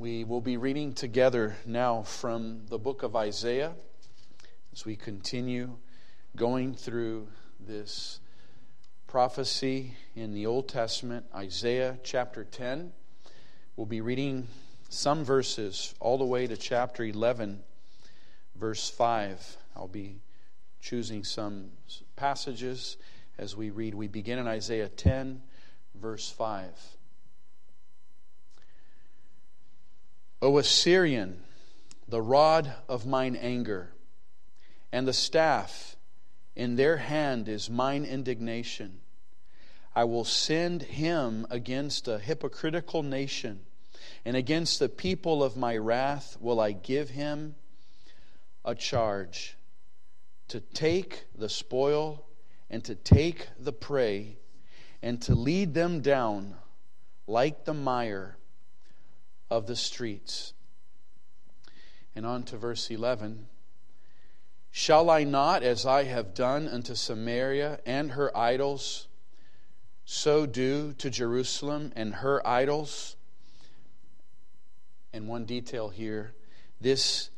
We will be reading together now from the book of Isaiah as we continue going through this prophecy in the Old Testament, Isaiah chapter 10. We'll be reading some verses all the way to chapter 11, verse 5. I'll be choosing some passages as we read. We begin in Isaiah 10, verse 5. O Assyrian, the rod of mine anger, and the staff in their hand is mine indignation. I will send him against a hypocritical nation, and against the people of my wrath will I give him a charge to take the spoil and to take the prey and to lead them down like the mire of the streets. And on to verse 11. Shall I not, as I have done unto Samaria and her idols, so do to Jerusalem and her idols? And one detail here this,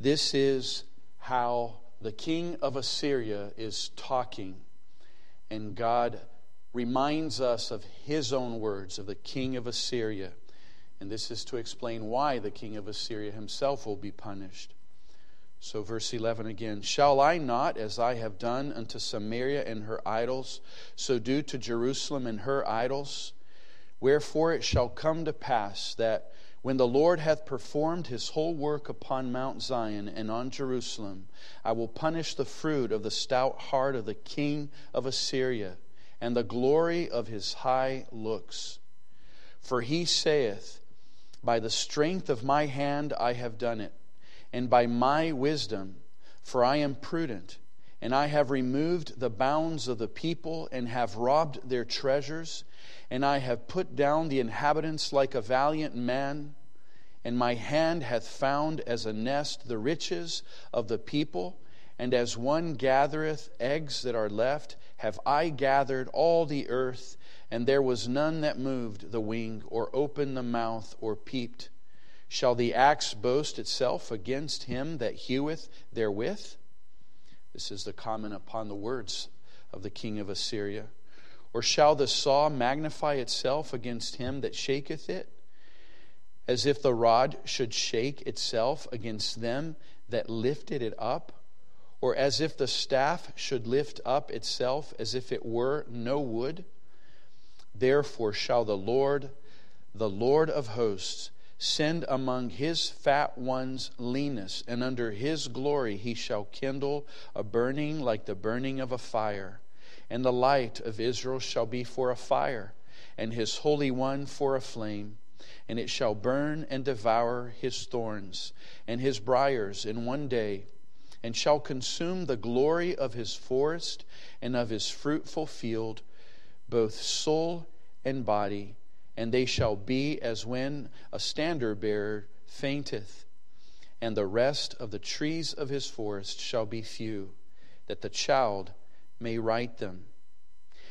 this is how the king of Assyria is talking, and God reminds us of his own words of the king of Assyria. And this is to explain why the king of Assyria himself will be punished. So, verse 11 again Shall I not, as I have done unto Samaria and her idols, so do to Jerusalem and her idols? Wherefore it shall come to pass that when the Lord hath performed his whole work upon Mount Zion and on Jerusalem, I will punish the fruit of the stout heart of the king of Assyria and the glory of his high looks. For he saith, by the strength of my hand I have done it, and by my wisdom, for I am prudent, and I have removed the bounds of the people, and have robbed their treasures, and I have put down the inhabitants like a valiant man, and my hand hath found as a nest the riches of the people, and as one gathereth eggs that are left, have I gathered all the earth and there was none that moved the wing, or opened the mouth, or peeped. Shall the axe boast itself against him that heweth therewith? This is the comment upon the words of the king of Assyria. Or shall the saw magnify itself against him that shaketh it? As if the rod should shake itself against them that lifted it up? Or as if the staff should lift up itself as if it were no wood? Therefore shall the Lord, the Lord of hosts, send among his fat ones leanness, and under his glory he shall kindle a burning like the burning of a fire. And the light of Israel shall be for a fire, and his Holy One for a flame. And it shall burn and devour his thorns and his briers in one day, and shall consume the glory of his forest and of his fruitful field both soul and body, and they shall be as when a standard bearer fainteth, and the rest of the trees of his forest shall be few, that the child may write them.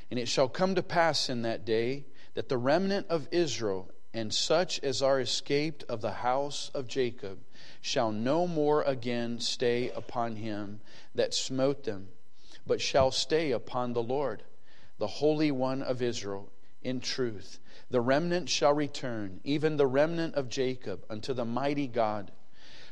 And it shall come to pass in that day that the remnant of Israel and such as are escaped of the house of Jacob shall no more again stay upon him that smote them, but shall stay upon the Lord the Holy One of Israel, in truth. The remnant shall return, even the remnant of Jacob, unto the mighty God.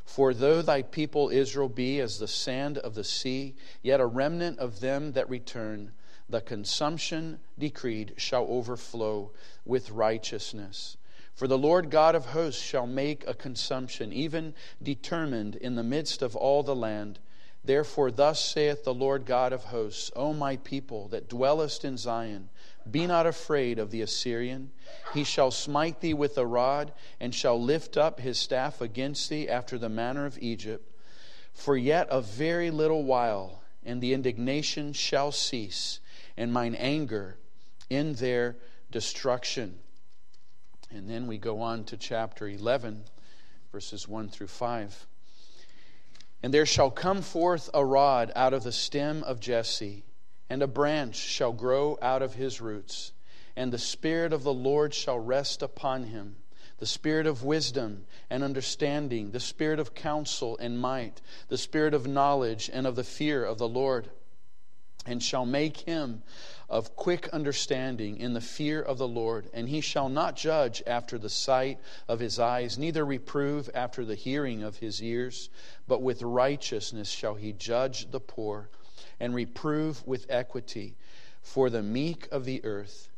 For though thy people Israel be as the sand of the sea, yet a remnant of them that return, the consumption decreed shall overflow with righteousness. For the Lord God of hosts shall make a consumption, even determined in the midst of all the land. Therefore, thus saith the Lord God of hosts, O my people that dwellest in Zion, be not afraid of the Assyrian. He shall smite thee with a rod, and shall lift up his staff against thee after the manner of Egypt. For yet a very little while, and the indignation shall cease, and mine anger in their destruction. And then we go on to chapter 11, verses 1 through 5. And there shall come forth a rod out of the stem of Jesse, and a branch shall grow out of his roots. And the Spirit of the Lord shall rest upon him the spirit of wisdom and understanding, the spirit of counsel and might, the spirit of knowledge and of the fear of the Lord, and shall make him of quick understanding in the fear of the Lord. And he shall not judge after the sight of his eyes, neither reprove after the hearing of his ears, but with righteousness shall he judge the poor, and reprove with equity for the meek of the earth.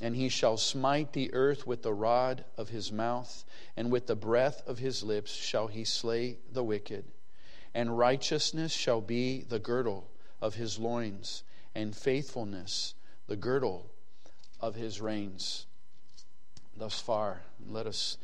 And he shall smite the earth with the rod of his mouth, and with the breath of his lips shall he slay the wicked. And righteousness shall be the girdle of his loins, and faithfulness the girdle of his reins. Thus far, let us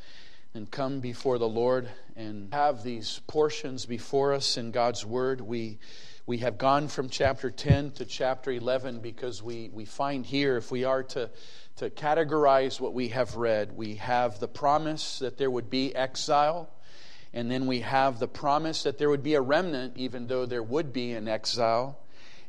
then come before the Lord and have these portions before us in God's Word. We we have gone from chapter 10 to chapter 11 because we, we find here, if we are to to categorize what we have read. We have the promise that there would be exile, and then we have the promise that there would be a remnant, even though there would be an exile.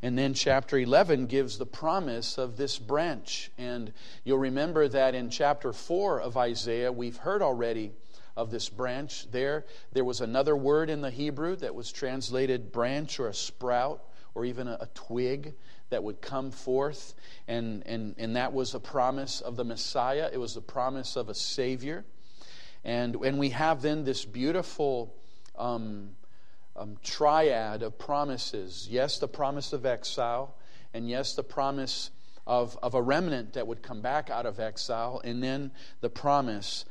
And then chapter 11 gives the promise of this branch. And you'll remember that in chapter 4 of Isaiah, we've heard already of this branch. There, there was another word in the Hebrew that was translated branch or a sprout or even a, a twig that would come forth. And, and, and that was a promise of the Messiah, it was the promise of a Savior. And, and we have then this beautiful um, um, triad of promises yes, the promise of exile, and yes, the promise of, of a remnant that would come back out of exile, and then the promise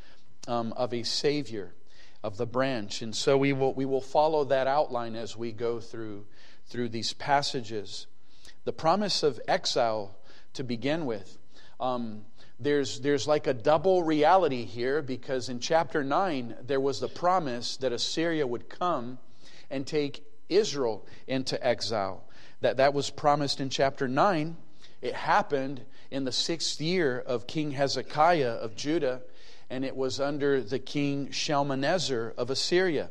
um, of a Savior of the branch. And so we will, we will follow that outline as we go through, through these passages the promise of exile to begin with. Um, there's, there's like a double reality here because in chapter 9, there was the promise that Assyria would come and take Israel into exile. That, that was promised in chapter 9. It happened in the sixth year of King Hezekiah of Judah, and it was under the king Shalmaneser of Assyria.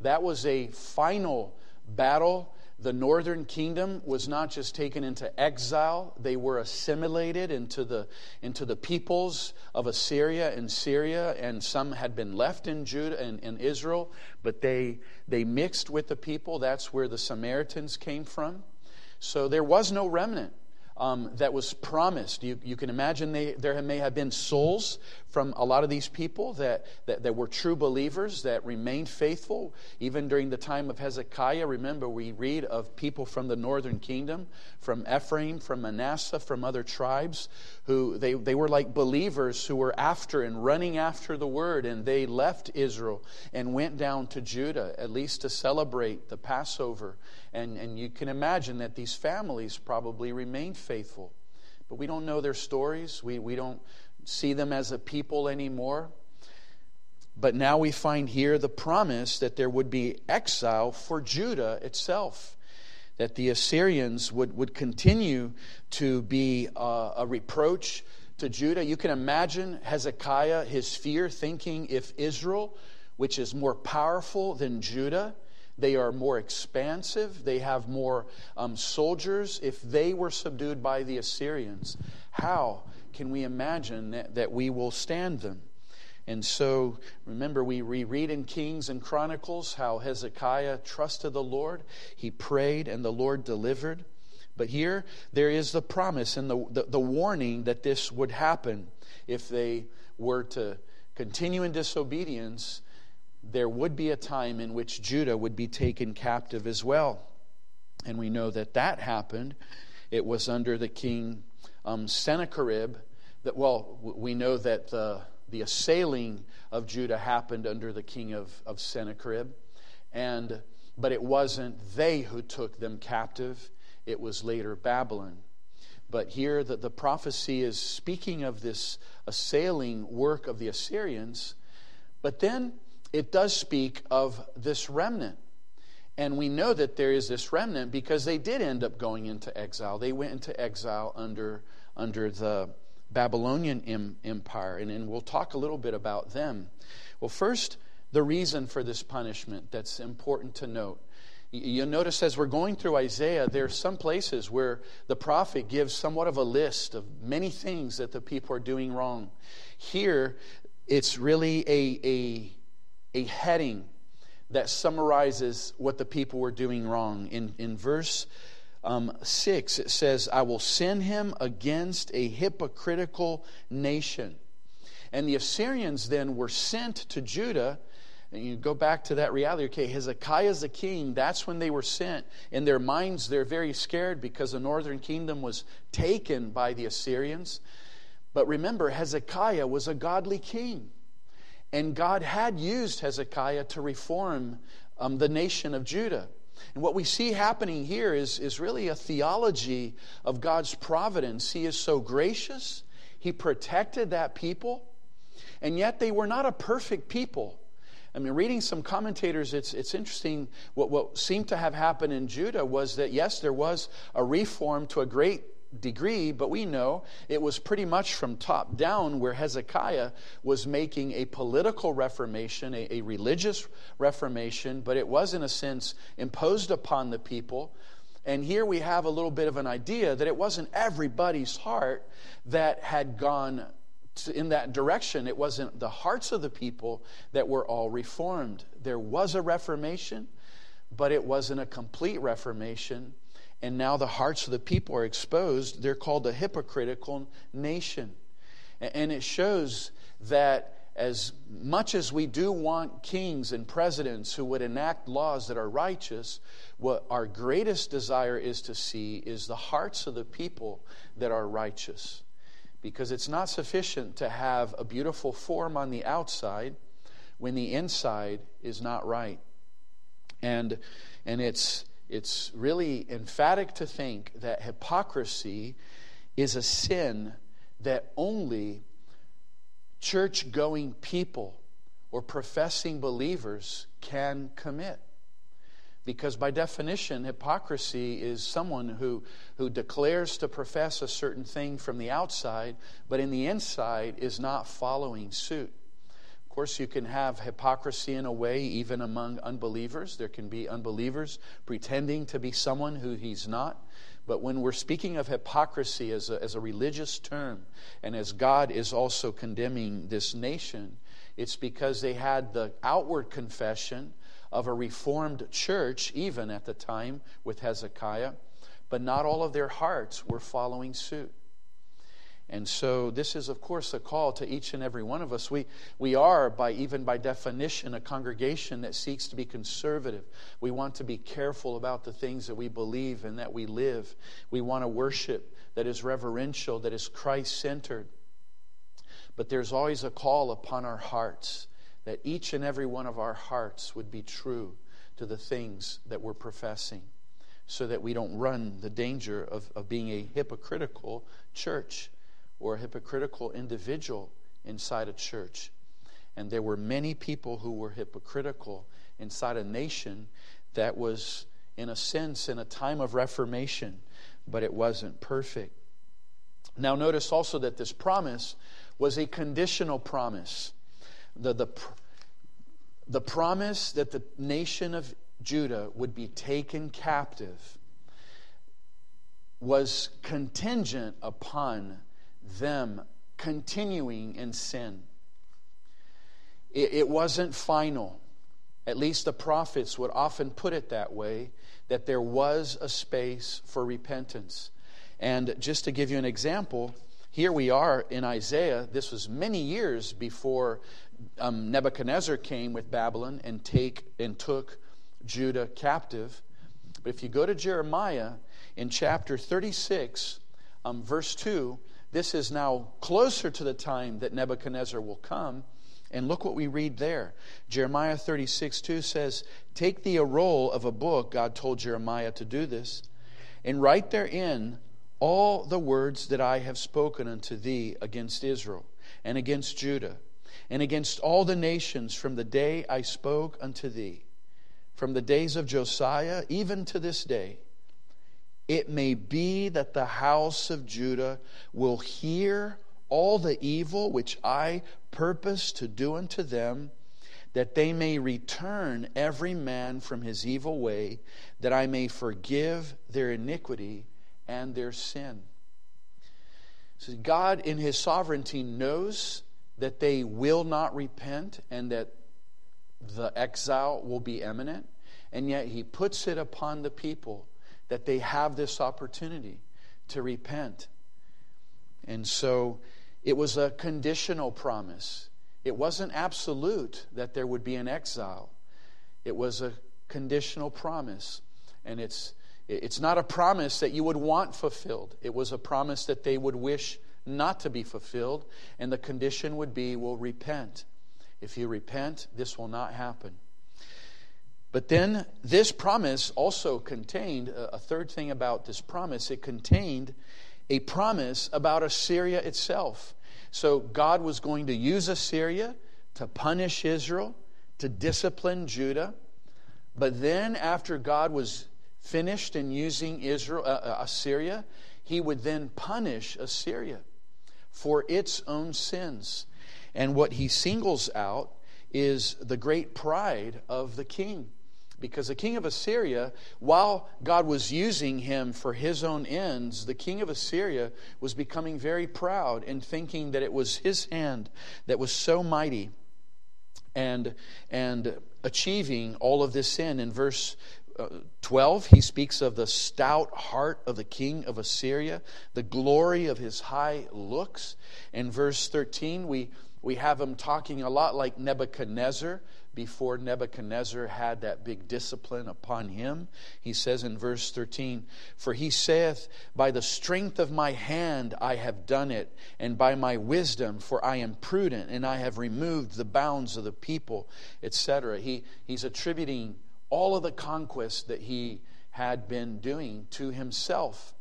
That was a final battle the northern kingdom was not just taken into exile, they were assimilated into the, into the peoples of Assyria and Syria, and some had been left in Judah and in Israel, but they, they mixed with the people. That's where the Samaritans came from. So there was no remnant um, that was promised. You, you can imagine they, there may have been souls from a lot of these people that, that, that, were true believers that remained faithful even during the time of Hezekiah. Remember, we read of people from the northern kingdom, from Ephraim, from Manasseh, from other tribes, who they, they were like believers who were after and running after the word, and they left Israel and went down to Judah, at least to celebrate the Passover and, and you can imagine that these families probably remained faithful. But we don't know their stories. We, we don't see them as a people anymore. But now we find here the promise that there would be exile for Judah itself, that the Assyrians would, would continue to be a, a reproach to Judah. You can imagine Hezekiah, his fear, thinking if Israel, which is more powerful than Judah, they are more expansive. They have more um, soldiers. If they were subdued by the Assyrians, how can we imagine that, that we will stand them? And so, remember, we read in Kings and Chronicles how Hezekiah trusted the Lord. He prayed, and the Lord delivered. But here, there is the promise and the, the, the warning that this would happen if they were to continue in disobedience there would be a time in which Judah would be taken captive as well. And we know that that happened. It was under the king um, Sennacherib that, well, we know that the, the assailing of Judah happened under the king of, of Sennacherib. And, but it wasn't they who took them captive, it was later Babylon. But here the, the prophecy is speaking of this assailing work of the Assyrians. But then it does speak of this remnant. And we know that there is this remnant because they did end up going into exile. They went into exile under, under the Babylonian Empire. And, and we'll talk a little bit about them. Well, first, the reason for this punishment that's important to note. You'll notice as we're going through Isaiah, there are some places where the prophet gives somewhat of a list of many things that the people are doing wrong. Here, it's really a, a, a heading that summarizes what the people were doing wrong. In, in verse um, 6, it says, I will send him against a hypocritical nation. And the Assyrians then were sent to Judah. And you go back to that reality. Okay, Hezekiah's the king. That's when they were sent. In their minds, they're very scared because the northern kingdom was taken by the Assyrians. But remember, Hezekiah was a godly king. And God had used Hezekiah to reform um, the nation of Judah. And what we see happening here is, is really a theology of God's providence. He is so gracious, He protected that people, and yet they were not a perfect people. I mean, reading some commentators, it's, it's interesting. What, what seemed to have happened in Judah was that, yes, there was a reform to a great degree, but we know it was pretty much from top down where Hezekiah was making a political reformation, a, a, religious reformation, but it was, in a sense, imposed upon the people. And here we have a little bit of an idea that it wasn't everybody's heart that had gone in that direction. It wasn't the hearts of the people that were all reformed. There was a reformation, but it wasn't a complete reformation and now the hearts of the people are exposed. They're called a hypocritical nation. And it shows that as much as we do want kings and presidents who would enact laws that are righteous, what our greatest desire is to see is the hearts of the people that are righteous. Because it's not sufficient to have a beautiful form on the outside when the inside is not right. And, and it's it's really emphatic to think that hypocrisy is a sin that only church going people or professing believers can commit. Because by definition, hypocrisy is someone who, who declares to profess a certain thing from the outside, but in the inside is not following suit course, you can have hypocrisy in a way, even among unbelievers. There can be unbelievers pretending to be someone who he's not. But when we're speaking of hypocrisy as a, as a religious term, and as God is also condemning this nation, it's because they had the outward confession of a reformed church, even at the time with Hezekiah, but not all of their hearts were following suit. And so, this is, of course, a call to each and every one of us. We, we are, by even by definition, a congregation that seeks to be conservative. We want to be careful about the things that we believe and that we live. We want to worship that is reverential, that is Christ centered. But there's always a call upon our hearts that each and every one of our hearts would be true to the things that we're professing so that we don't run the danger of, of being a hypocritical church or a hypocritical individual inside a church. And there were many people who were hypocritical inside a nation that was, in a sense, in a time of reformation, but it wasn't perfect. Now, notice also that this promise was a conditional promise. The, the, the promise that the nation of Judah would be taken captive was contingent upon them continuing in sin. It, it wasn't final. At least the prophets would often put it that way that there was a space for repentance. And just to give you an example, here we are in Isaiah. This was many years before um, Nebuchadnezzar came with Babylon and take and took Judah captive. But if you go to Jeremiah in chapter 36, um, verse 2, this is now closer to the time that Nebuchadnezzar will come. And look what we read there. Jeremiah 36 2 says, Take thee a roll of a book, God told Jeremiah to do this, and write therein all the words that I have spoken unto thee against Israel, and against Judah, and against all the nations from the day I spoke unto thee, from the days of Josiah even to this day it may be that the house of Judah will hear all the evil which I purpose to do unto them, that they may return every man from his evil way, that I may forgive their iniquity and their sin. So God, in his sovereignty, knows that they will not repent and that the exile will be imminent. And yet he puts it upon the people that they have this opportunity to repent. And so it was a conditional promise. It wasn't absolute that there would be an exile. It was a conditional promise. And it's, it's not a promise that you would want fulfilled. It was a promise that they would wish not to be fulfilled. And the condition would be, will repent. If you repent, this will not happen. But then this promise also contained a third thing about this promise. It contained a promise about Assyria itself. So God was going to use Assyria to punish Israel, to discipline Judah. But then, after God was finished in using Israel, uh, uh Assyria, he would then punish Assyria for its own sins. And what he singles out is the great pride of the king. Because the king of Assyria, while God was using him for his own ends, the king of Assyria was becoming very proud and thinking that it was his hand that was so mighty and, and achieving all of this sin. In verse uh, 12, he speaks of the stout heart of the king of Assyria, the glory of his high looks. In verse 13, we, we have him talking a lot like Nebuchadnezzar before Nebuchadnezzar had that big discipline upon him. He says in verse 13, For he saith, By the strength of my hand I have done it, and by my wisdom, for I am prudent, and I have removed the bounds of the people, etc. He, he's attributing all of the conquest that he had been doing to himself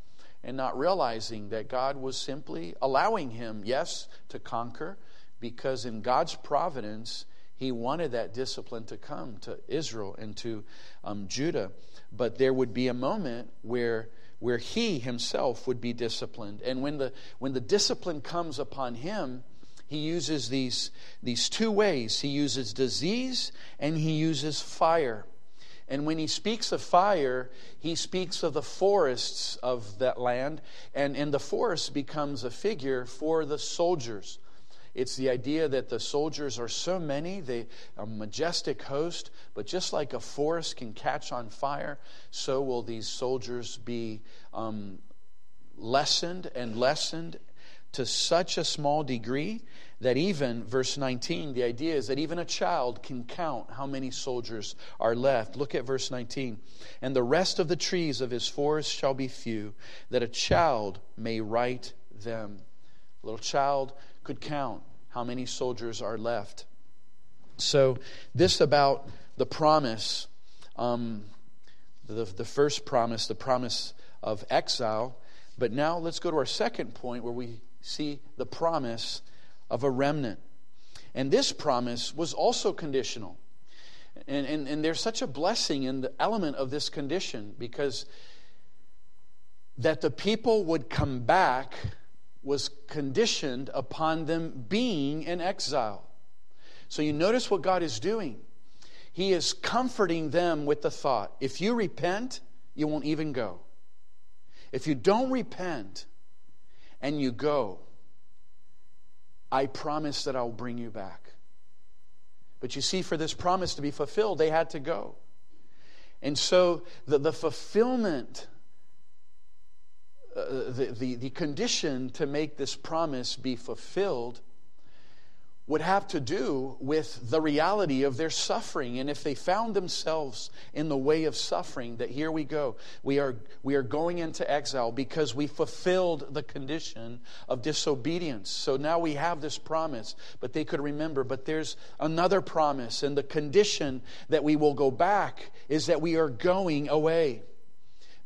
and not realizing that God was simply allowing him, yes, to conquer, because in God's providence, he wanted that discipline to come to Israel and to um, Judah. But there would be a moment where, where he himself would be disciplined. And when the, when the discipline comes upon him, he uses these, these two ways he uses disease and he uses fire. And when he speaks of fire, he speaks of the forests of that land. And, and the forest becomes a figure for the soldiers. It's the idea that the soldiers are so many, they a majestic host, but just like a forest can catch on fire, so will these soldiers be um, lessened and lessened to such a small degree that even, verse 19, the idea is that even a child can count how many soldiers are left. Look at verse 19. And the rest of the trees of his forest shall be few, that a child may write them. A little child could count how many soldiers are left. So, this about the promise, um, the, the first promise, the promise of exile. But now let's go to our second point where we see the promise of a remnant. And this promise was also conditional. And, and, and there's such a blessing in the element of this condition because that the people would come back was conditioned upon them being in exile. So you notice what God is doing. He is comforting them with the thought if you repent, you won't even go. If you don't repent and you go, I promise that I'll bring you back. But you see, for this promise to be fulfilled, they had to go. And so the, the fulfillment, uh, the, the, the condition to make this promise be fulfilled would have to do with the reality of their suffering. And if they found themselves in the way of suffering, that here we go. We are, we are going into exile because we fulfilled the condition of disobedience. So now we have this promise, but they could remember. But there's another promise, and the condition that we will go back is that we are going away.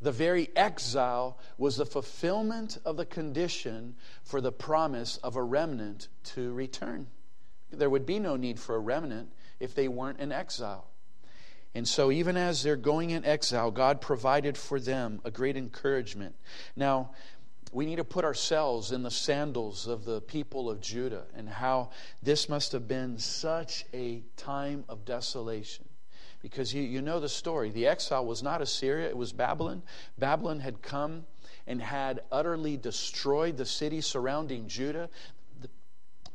The very exile was the fulfillment of the condition for the promise of a remnant to return. There would be no need for a remnant if they weren't in exile. And so, even as they're going in exile, God provided for them a great encouragement. Now, we need to put ourselves in the sandals of the people of Judah and how this must have been such a time of desolation. Because you, you know the story. The exile was not Assyria, it was Babylon. Babylon had come and had utterly destroyed the city surrounding Judah The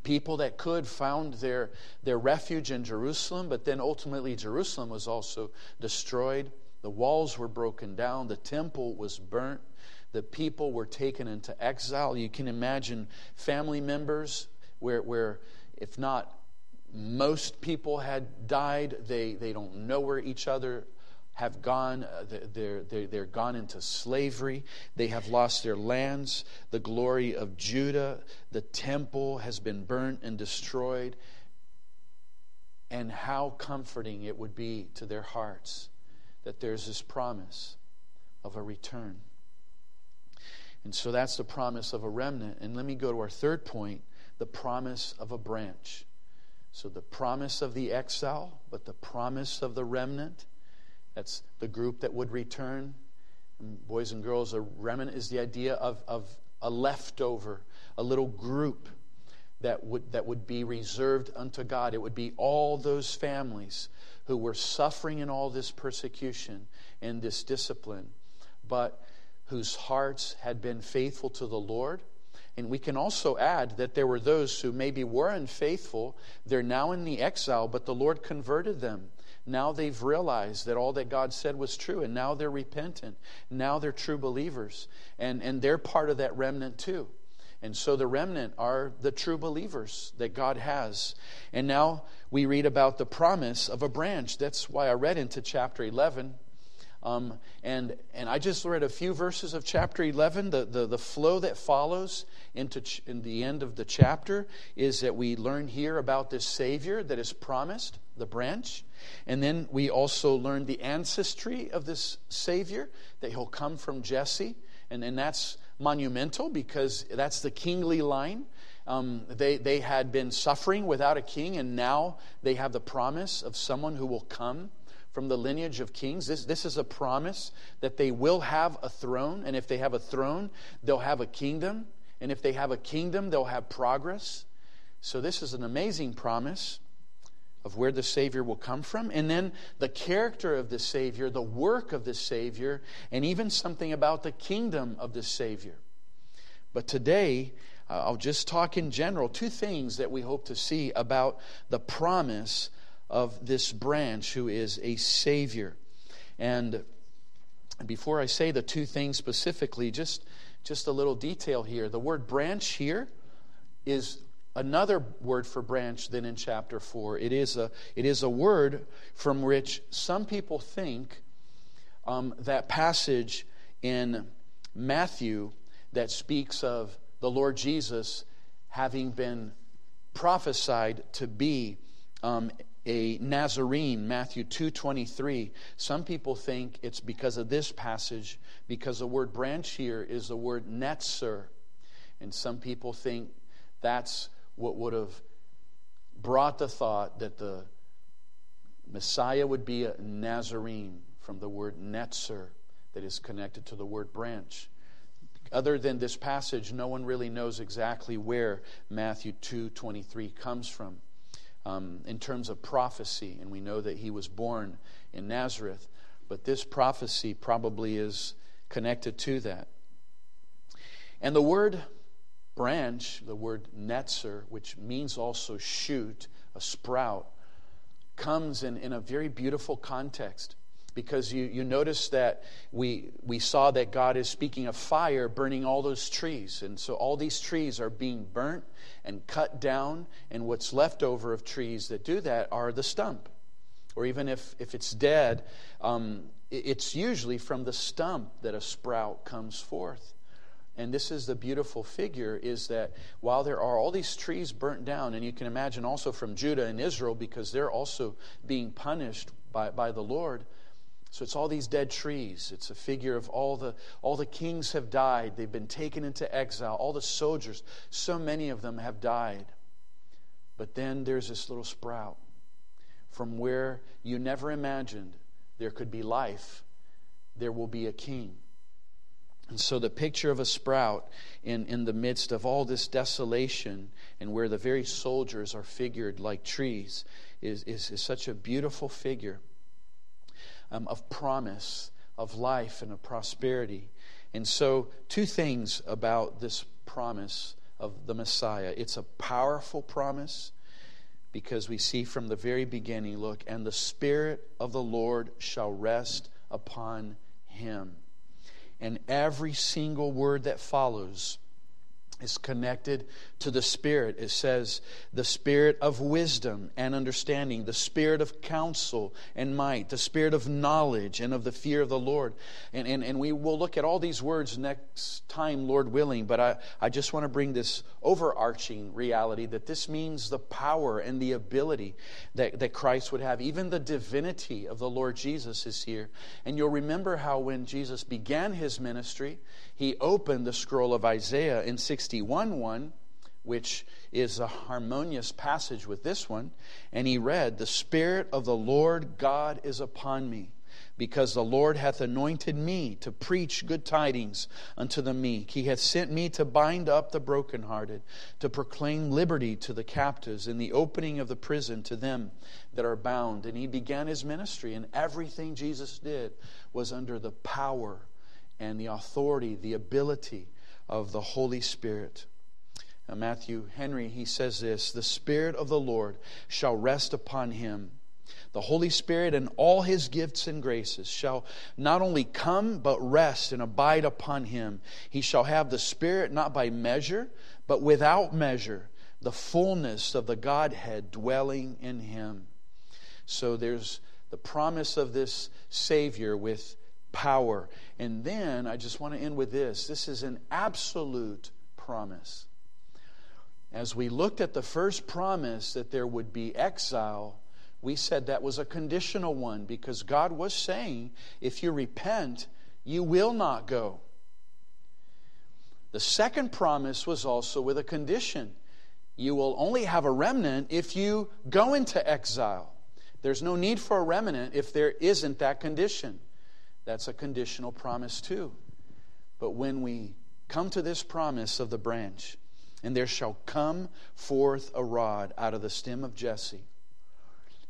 people that could found their, their refuge in Jerusalem, but then ultimately Jerusalem was also destroyed. The walls were broken down, the temple was burnt, the people were taken into exile. You can imagine family members where, where if not most people had died, they, they don't know where each other have gone, uh, they're, they're, they're gone into slavery. They have lost their lands. The glory of Judah, the temple has been burnt and destroyed. And how comforting it would be to their hearts that there's this promise of a return. And so that's the promise of a remnant. And let me go to our third point the promise of a branch. So the promise of the exile, but the promise of the remnant that's the group that would return. And boys and girls, a remnant is the idea of, of a leftover, a little group that would, that would be reserved unto God. It would be all those families who were suffering in all this persecution and this discipline, but whose hearts had been faithful to the Lord. And we can also add that there were those who maybe were unfaithful. They're now in the exile, but the Lord converted them now they've realized that all that God said was true, and now they're repentant. Now they're true believers, and, and they're part of that remnant too. And so the remnant are the true believers that God has. And now we read about the promise of a branch. That's why I read into chapter 11. Um, and, and I just read a few verses of chapter 11. The, the, the flow that follows into ch- in the end of the chapter is that we learn here about this Savior that is promised, the branch. And then we also learn the ancestry of this Savior, that he'll come from Jesse. And, and that's monumental because that's the kingly line. Um, they, they had been suffering without a king, and now they have the promise of someone who will come from the lineage of kings. This, this is a promise that they will have a throne, and if they have a throne, they'll have a kingdom. And if they have a kingdom, they'll have progress. So, this is an amazing promise of where the Savior will come from, and then the character of the Savior, the work of the Savior, and even something about the kingdom of the Savior. But today, uh, I'll just talk in general two things that we hope to see about the promise of this branch who is a Savior. And before I say the two things specifically, just, just a little detail here. The word branch here is another word for branch than in chapter 4. It is a, it is a word from which some people think um, that passage in Matthew that speaks of the Lord Jesus having been prophesied to be um, a Nazarene, Matthew 2:23. Some people think it's because of this passage, because the word branch here is the word netzer. And some people think that's what would have brought the thought that the Messiah would be a Nazarene from the word netzer that is connected to the word branch. Other than this passage, no one really knows exactly where Matthew 2:23 comes from um, in terms of prophecy, and we know that he was born in Nazareth, but this prophecy probably is connected to that. And the word branch, the word netzer, which means also shoot, a sprout, comes in, in a very beautiful context because you, you notice that we, we saw that God is speaking of fire burning all those trees. And so all these trees are being burnt and cut down, and what's left over of trees that do that are the stump. Or even if, if it's dead, um, it's usually from the stump that a sprout comes forth and this is the beautiful figure is that while there are all these trees burnt down and you can imagine also from judah and israel because they're also being punished by, by the lord so it's all these dead trees. It's a figure of all the all the kings have died. They've been taken into exile. All the soldiers so many of them have died. But then there's this little sprout from where you never imagined there could be life there will be a king. And so the picture of a sprout in, in the midst of all this desolation and where the very soldiers are figured like trees is, is, is such a beautiful figure um, of promise, of life, and of prosperity. And so, two things about this promise of the Messiah. It's a powerful promise because we see from the very beginning look, and the Spirit of the Lord shall rest upon him. And every single word that follows is connected to the Spirit. It says, the Spirit of wisdom and understanding, the Spirit of counsel and might, the Spirit of knowledge and of the fear of the Lord. And, and, and we will look at all these words next time, Lord willing, but I, I just want to bring this overarching reality that this means the power and the ability that, that Christ would have. Even the divinity of the Lord Jesus is here. And you'll remember how when Jesus began his ministry, he opened the scroll of Isaiah in 61 1, which is a harmonious passage with this one, and he read, The Spirit of the Lord God is upon me because the Lord hath anointed me to preach good tidings unto the meek. He hath sent me to bind up the brokenhearted, to proclaim liberty to the captives, and the opening of the prison to them that are bound. And he began his ministry, and everything Jesus did was under the power and the authority, the ability of the Holy Spirit. Now, Matthew Henry, he says this The Spirit of the Lord shall rest upon him. The Holy Spirit and all his gifts and graces shall not only come, but rest and abide upon him. He shall have the Spirit not by measure, but without measure, the fullness of the Godhead dwelling in him. So there's the promise of this Savior with power. And then I just want to end with this this is an absolute promise. As we looked at the first promise that there would be exile, we said that was a conditional one because God was saying, if you repent, you will not go. The second promise was also with a condition. You will only have a remnant if you go into exile. There's no need for a remnant if there isn't that condition. That's a conditional promise, too. But when we come to this promise of the branch, and there shall come forth a rod out of the stem of Jesse,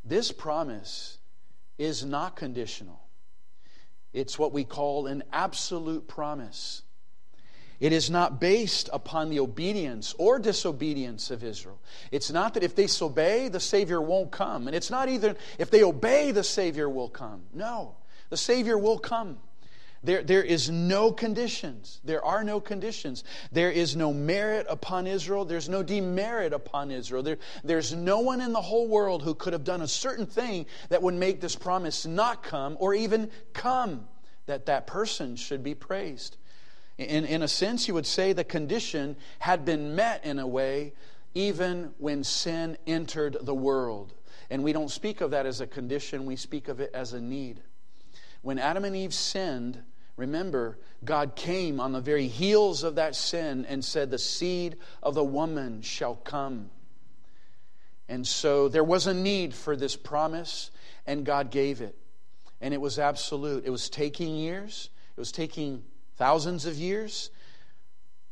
this promise is not conditional. It's what we call an absolute promise. It is not based upon the obedience or disobedience of Israel. It's not that if they disobey, the Savior won't come. And it's not either if they obey, the Savior will come. No. The Savior will come. There, there is no conditions. There are no conditions. There is no merit upon Israel. There's no demerit upon Israel. There, there's no one in the whole world who could have done a certain thing that would make this promise not come or even come, that that person should be praised. In, in a sense, you would say the condition had been met in a way even when sin entered the world. And we don't speak of that as a condition, we speak of it as a need. When Adam and Eve sinned, remember, God came on the very heels of that sin and said, The seed of the woman shall come. And so there was a need for this promise, and God gave it. And it was absolute. It was taking years, it was taking thousands of years.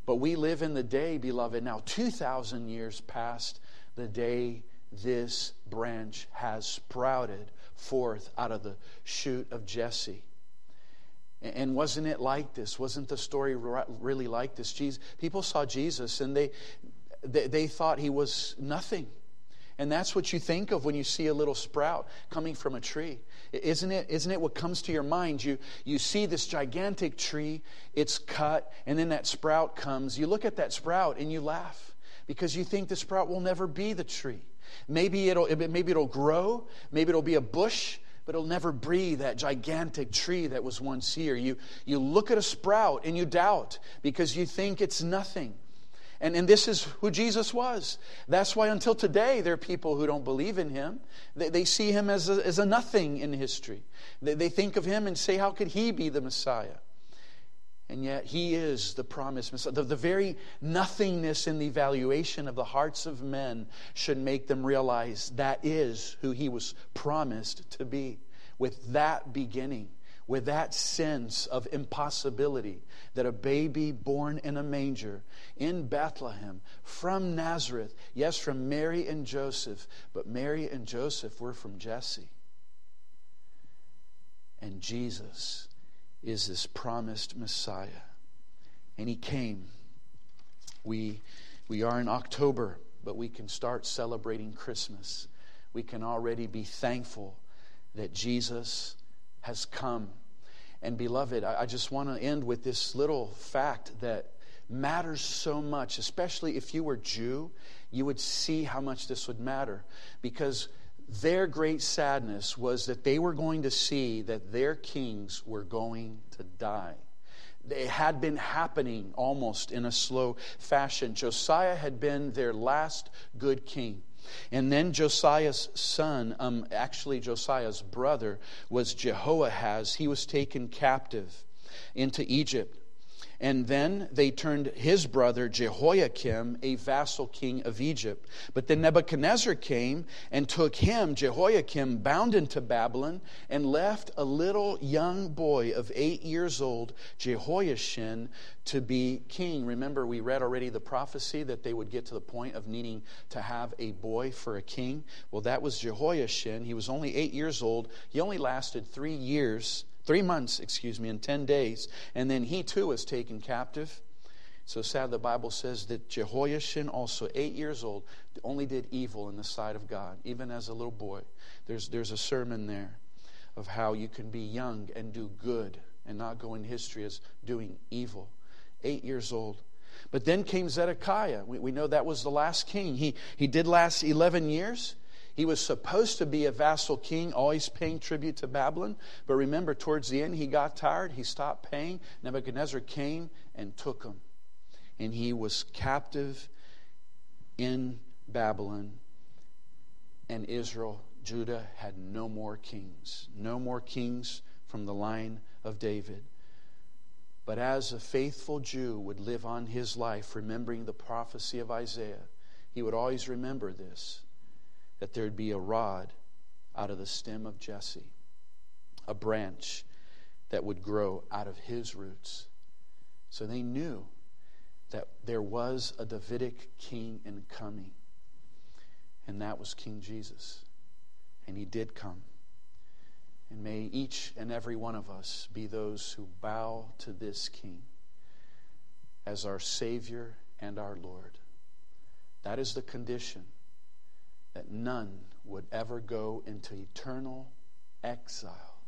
But we live in the day, beloved, now 2,000 years past the day this branch has sprouted forth out of the shoot of Jesse. And wasn't it like this? Wasn't the story really like this? Jesus, people saw Jesus and they, they, they thought he was nothing. And that's what you think of when you see a little sprout coming from a tree. Isn't it, isn't it what comes to your mind? You, you see this gigantic tree, it's cut, and then that sprout comes. You look at that sprout and you laugh because you think the sprout will never be the tree. Maybe it'll, maybe it'll grow, maybe it'll be a bush, but it'll never be that gigantic tree that was once here. You, you look at a sprout and you doubt because you think it's nothing. And, and this is who Jesus was. That's why until today, there are people who don't believe in him. They, they see him as a, as a nothing in history. They, they think of him and say, How could he be the Messiah? And yet, He is the promised Messiah. The, the, very nothingness in the evaluation of the hearts of men should make them realize that is who He was promised to be. With that beginning, with that sense of impossibility, that a baby born in a manger in Bethlehem from Nazareth, yes, from Mary and Joseph, but Mary and Joseph were from Jesse. And Jesus is this promised Messiah. And he came. We We are in October, but we can start celebrating Christmas. We can already be thankful that Jesus has come. And beloved, I just want to end with this little fact that matters so much, especially if you were Jew, you would see how much this would matter. Because their great sadness was that they were going to see that their kings were going to die. It had been happening almost in a slow fashion. Josiah had been their last good king. And then Josiah's son, um, actually Josiah's brother, was Jehoahaz. He was taken captive into Egypt. And then they turned his brother Jehoiakim, a vassal king of Egypt. But then Nebuchadnezzar came and took him, Jehoiakim, bound into Babylon, and left a little young boy of eight years old, Jehoiachin, to be king. Remember, we read already the prophecy that they would get to the point of needing to have a boy for a king. Well, that was Jehoiachin. He was only eight years old. He only lasted three years Three months, excuse me, in 10 days. And then he too was taken captive. So sad the Bible says that Jehoiachin, also eight years old, only did evil in the sight of God, even as a little boy. There's, there's a sermon there of how you can be young and do good and not go in history as doing evil. Eight years old. But then came Zedekiah. We, we know that was the last king. He, he did last 11 years. He was supposed to be a vassal king, always paying tribute to Babylon. But remember, towards the end, he got tired. He stopped paying. Nebuchadnezzar came and took him. And he was captive in Babylon. And Israel, Judah, had no more kings. No more kings from the line of David. But as a faithful Jew would live on his life, remembering the prophecy of Isaiah, he would always remember this that there'd be a rod out of the stem of Jesse, a branch that would grow out of his roots. So they knew that there was a Davidic king in coming, and that was King Jesus. And he did come. And may each and every one of us be those who bow to this King as our Savior and our Lord. That is the condition that none would ever go into eternal exile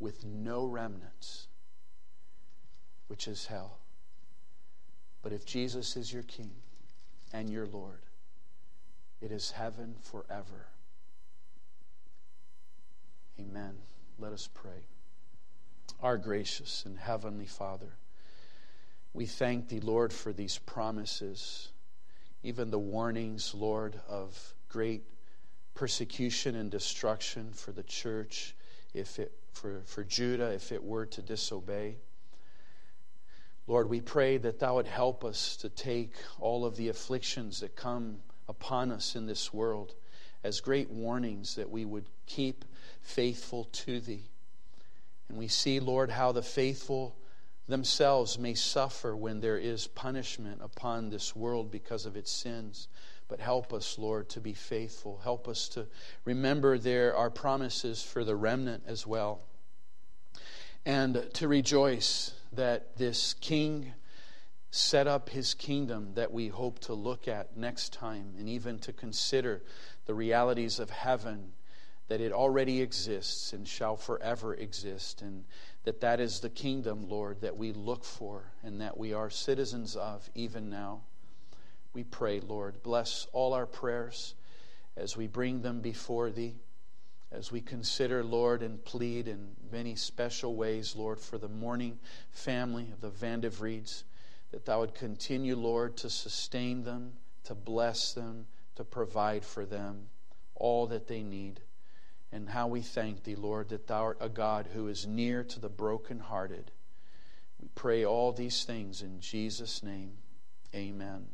with no remnants, which is hell. But if Jesus is your King and your Lord, it is heaven forever. Amen. Let us pray. Our gracious and heavenly Father, we thank thee, Lord, for these promises even the warnings, Lord, of great persecution and destruction for the church if it for, for Judah if it were to disobey. Lord, we pray that Thou would help us to take all of the afflictions that come upon us in this world as great warnings that we would keep faithful to Thee. And we see, Lord, how the faithful themselves may suffer when there is punishment upon this world because of its sins. But help us, Lord, to be faithful. Help us to remember there are promises for the remnant as well. And to rejoice that this King set up his kingdom that we hope to look at next time, and even to consider the realities of heaven that it already exists and shall forever exist and that that is the kingdom lord that we look for and that we are citizens of even now. We pray lord bless all our prayers as we bring them before thee as we consider lord and plead in many special ways lord for the mourning family of the vandevrieds that thou would continue lord to sustain them to bless them to provide for them all that they need and how we thank thee, Lord, that thou art a God who is near to the brokenhearted. We pray all these things in Jesus' name. Amen.